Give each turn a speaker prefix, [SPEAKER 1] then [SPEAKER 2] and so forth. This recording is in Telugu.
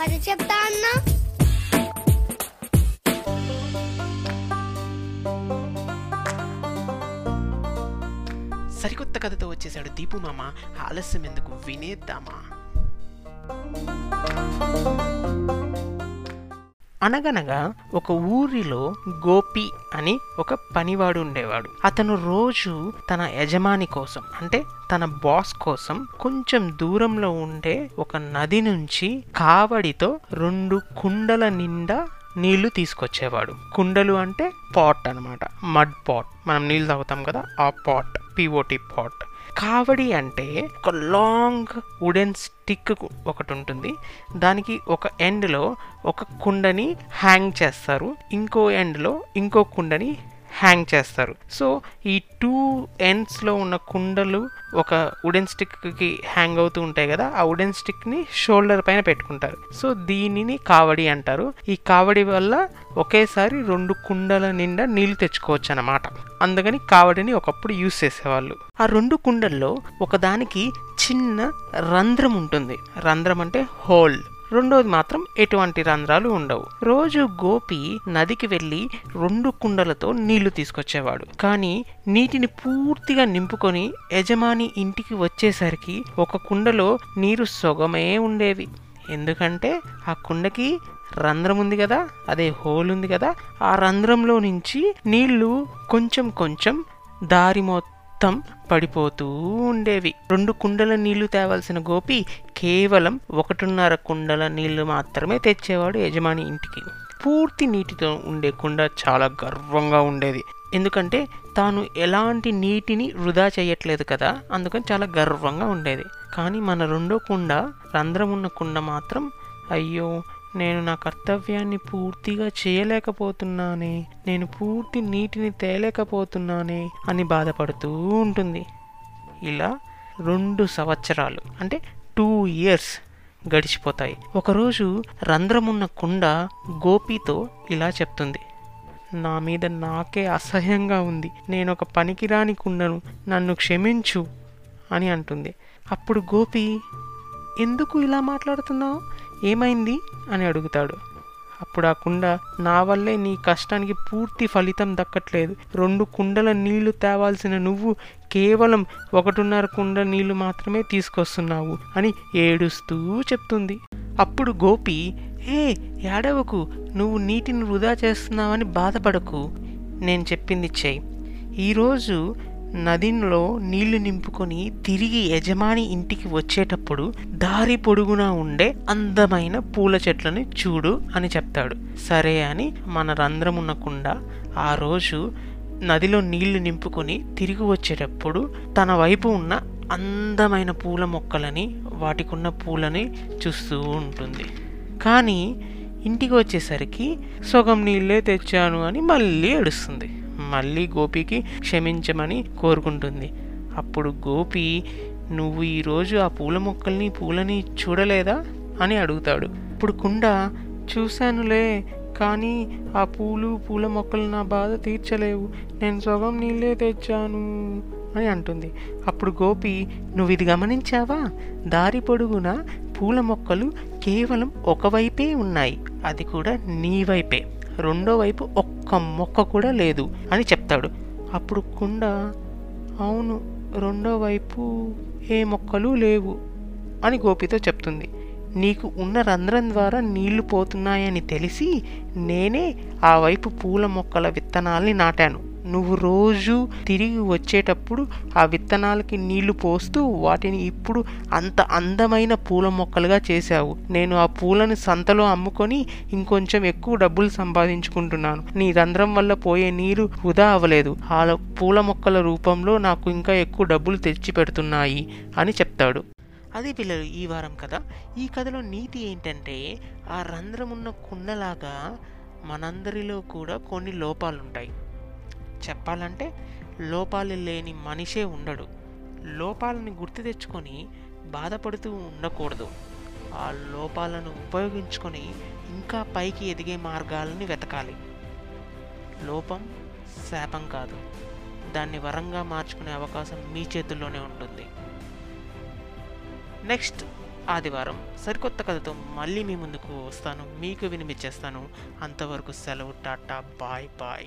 [SPEAKER 1] కథ చెప్తా అన్నా.
[SPEAKER 2] సరికొత్త కథతో వచ్చేసాడు దీపు మామ. ఆలస్యం ఎందుకు? వినేద్దామా? అనగనగా ఒక ఊరిలో గోపి అని ఒక పనివాడు ఉండేవాడు. అతను రోజు తన యజమాని కోసం అంటే తన బాస్ కోసం కొంచెం దూరంలో ఉండే ఒక నది నుంచి కావడితో రెండు కుండల నిండా నీళ్ళు తీసుకొచ్చేవాడు. కుండలు అంటే పాట్ అన్నమాట. Mud pot. మనం నీళ్ళు తాగుతాం కదా ఆ పాట్ పిఓటి పాట్. కావడి అంటే ఒక లాంగ్ వుడెన్ స్టిక్ ఒకటి ఉంటుంది. దానికి ఒక ఎండ్లో ఒక కుండని హ్యాంగ్ చేస్తారు. ఇంకో ఎండ్లో ఇంకో కుండని హ్యాంగ్ చేస్తారు. సో ఈ టూ ఎండ్స్లో ఉన్న కుండలు ఒక వుడెన్ స్టిక్కి హ్యాంగ్ అవుతూ ఉంటాయి కదా ఆ వుడెన్ స్టిక్ని షోల్డర్ పైన పెట్టుకుంటారు. సో దీనిని కావడి అంటారు. ఈ కావడి వల్ల ఒకేసారి రెండు కుండల నిండా నీళ్ళు తెచ్చుకోవచ్చు అన్నమాట అందుకని కావడిని ఒకప్పుడు యూస్ చేసేవాళ్ళు. ఆ రెండు కుండల్లో ఒకదానికి చిన్న రంధ్రం ఉంటుంది. రంధ్రం అంటే హోల్ రెండోది మాత్రం ఎటువంటి రంధ్రాలు ఉండవు. రోజు గోపి నదికి వెళ్ళి రెండు కుండలతో నీళ్ళు తీసుకొచ్చేవాడు. కానీ నీటిని పూర్తిగా నింపుకొని యజమాని ఇంటికి వచ్చేసరికి ఒక కుండలో నీరు సొగమే ఉండేవి. ఎందుకంటే ఆ కుండకి రంధ్రం ఉంది కదా అదే హోల్ ఉంది కదా ఆ రంధ్రంలో నుంచి నీళ్ళు కొంచెం కొంచెం దారి మొత్తం మొత్తం పడిపోతూ ఉండేవి. రెండు కుండల నీళ్ళు తేవాల్సిన గోపి కేవలం ఒకటిన్నర కుండల నీళ్ళు మాత్రమే తెచ్చేవాడు యజమాని ఇంటికి. పూర్తి నీటితో ఉండే కుండ చాలా గర్వంగా ఉండేది. ఎందుకంటే తాను ఎలాంటి నీటిని వృధా చేయట్లేదు కదా అందుకని చాలా గర్వంగా ఉండేది. కానీ మన రెండో కుండ రంధ్రం ఉన్న కుండ మాత్రం అయ్యో నేను నా కర్తవ్యాన్ని పూర్తిగా చేయలేకపోతున్నానే నేను పూర్తి నీటిని తేలేకపోతున్నానే అని బాధపడుతూ ఉంటుంది. ఇలా రెండు సంవత్సరాలు అంటే టూ ఇయర్స్ గడిచిపోతాయి. ఒకరోజు రంధ్రమున్న కుండ గోపితో ఇలా చెప్తుంది. నా మీద నాకే అసహ్యంగా ఉంది. నేను ఒక పనికిరాని కుండను నన్ను క్షమించు అని అంటుంది. అప్పుడు గోపి ఎందుకు ఇలా మాట్లాడుతున్నావు? ఏమైంది? అని అడుగుతాడు. అప్పుడు ఆ కుండ నా వల్లే నీ కష్టానికి పూర్తి ఫలితం దక్కట్లేదు. రెండు కుండల నీళ్ళు తేవాల్సిన నువ్వు కేవలం ఒకటిన్నర కుండ నీళ్ళు మాత్రమే తీసుకొస్తున్నావు అని ఏడుస్తూ చెప్తుంది. అప్పుడు గోపి హే ఏడవకు నువ్వు నీటిని వృధా చేస్తున్నావని బాధపడకు. నేను చెప్పింది చెయ్యి ఈరోజు నదిలో నీళ్ళు నింపుకొని తిరిగి యజమాని ఇంటికి వచ్చేటప్పుడు దారి పొడుగునా ఉండే అందమైన పూల చెట్లని చూడు అని చెప్తాడు. సరే అని మన రంధ్రం ఉండకుండా ఆ రోజు నదిలో నీళ్ళు నింపుకొని తిరిగి వచ్చేటప్పుడు తన వైపు ఉన్న అందమైన పూల మొక్కలని వాటికున్న పూలని చూస్తూ ఉంటుంది. కానీ ఇంటికి వచ్చేసరికి సగం నీళ్ళే తెచ్చాను అని మళ్ళీ ఏడుస్తుంది. మళ్ళీ గోపికి క్షమించమని కోరుకుంటుంది. అప్పుడు గోపి నువ్వు ఈరోజు ఆ పూల మొక్కల్ని పూలని చూడలేదా? అని అడుగుతాడు. ఇప్పుడు కుండ చూశానులే కానీ ఆ పూలు పూల మొక్కలు నా బాధ తీర్చలేవు. నేను సగం నీళ్ళే తెచ్చాను అని అంటుంది. అప్పుడు గోపి నువ్వు ఇది గమనించావా? దారి పొడుగున పూల మొక్కలు కేవలం ఒకవైపే ఉన్నాయి. అది కూడా నీ వైపే. రెండో వైపు ఒక్క మొక్క కూడా లేదు అని చెప్తాడు. అప్పుడు కుండ అవును రెండో వైపు ఏ మొక్కలు లేవు అని గోపితో చెప్తుంది. నీకు ఉన్న రంధ్రం ద్వారా నీళ్ళు పోతున్నాయని తెలిసి నేనే ఆ వైపు పూల మొక్కల విత్తనాల్ని నాటాను. నువ్వు రోజు తిరిగి వచ్చేటప్పుడు ఆ విత్తనాలకి నీళ్ళు పోస్తూ వాటిని ఇప్పుడు అంత అందమైన పూల మొక్కలుగా చేశావు. నేను ఆ పూలను సంతలో అమ్ముకొని ఇంకొంచెం ఎక్కువ డబ్బులు సంపాదించుకుంటున్నాను. నీ రంధ్రం వల్ల పోయే నీరు వృధా అవ్వలేదు. ఆ పూల మొక్కల రూపంలో నాకు ఇంకా ఎక్కువ డబ్బులు తెచ్చి పెడుతున్నాయి అని చెప్తాడు. అది పిల్లలు ఈ వారం కథ. ఈ కథలో నీతి ఏంటంటే ఆ రంధ్రమున్న కుండలాగా మనందరిలో కూడా కొన్ని లోపాలుంటాయి. చెప్పాలంటే లోపాలు లేని మనిషే ఉండడు. లోపాలను గుర్తు తెచ్చుకొని బాధపడుతూ ఉండకూడదు. ఆ లోపాలను ఉపయోగించుకొని ఇంకా పైకి ఎదిగే మార్గాలని వెతకాలి. లోపం శాపం కాదు. దాన్ని వరంగా మార్చుకునే అవకాశం మీ చేతుల్లోనే ఉంటుంది. నెక్స్ట్ ఆదివారం సరికొత్త కథతో మళ్ళీ మీ ముందుకు వస్తాను. మీకు వినిపించేస్తాను. అంతవరకు సెలవు టాటా బాయ్ బాయ్.